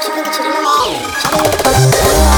기분 좋네 저를 보고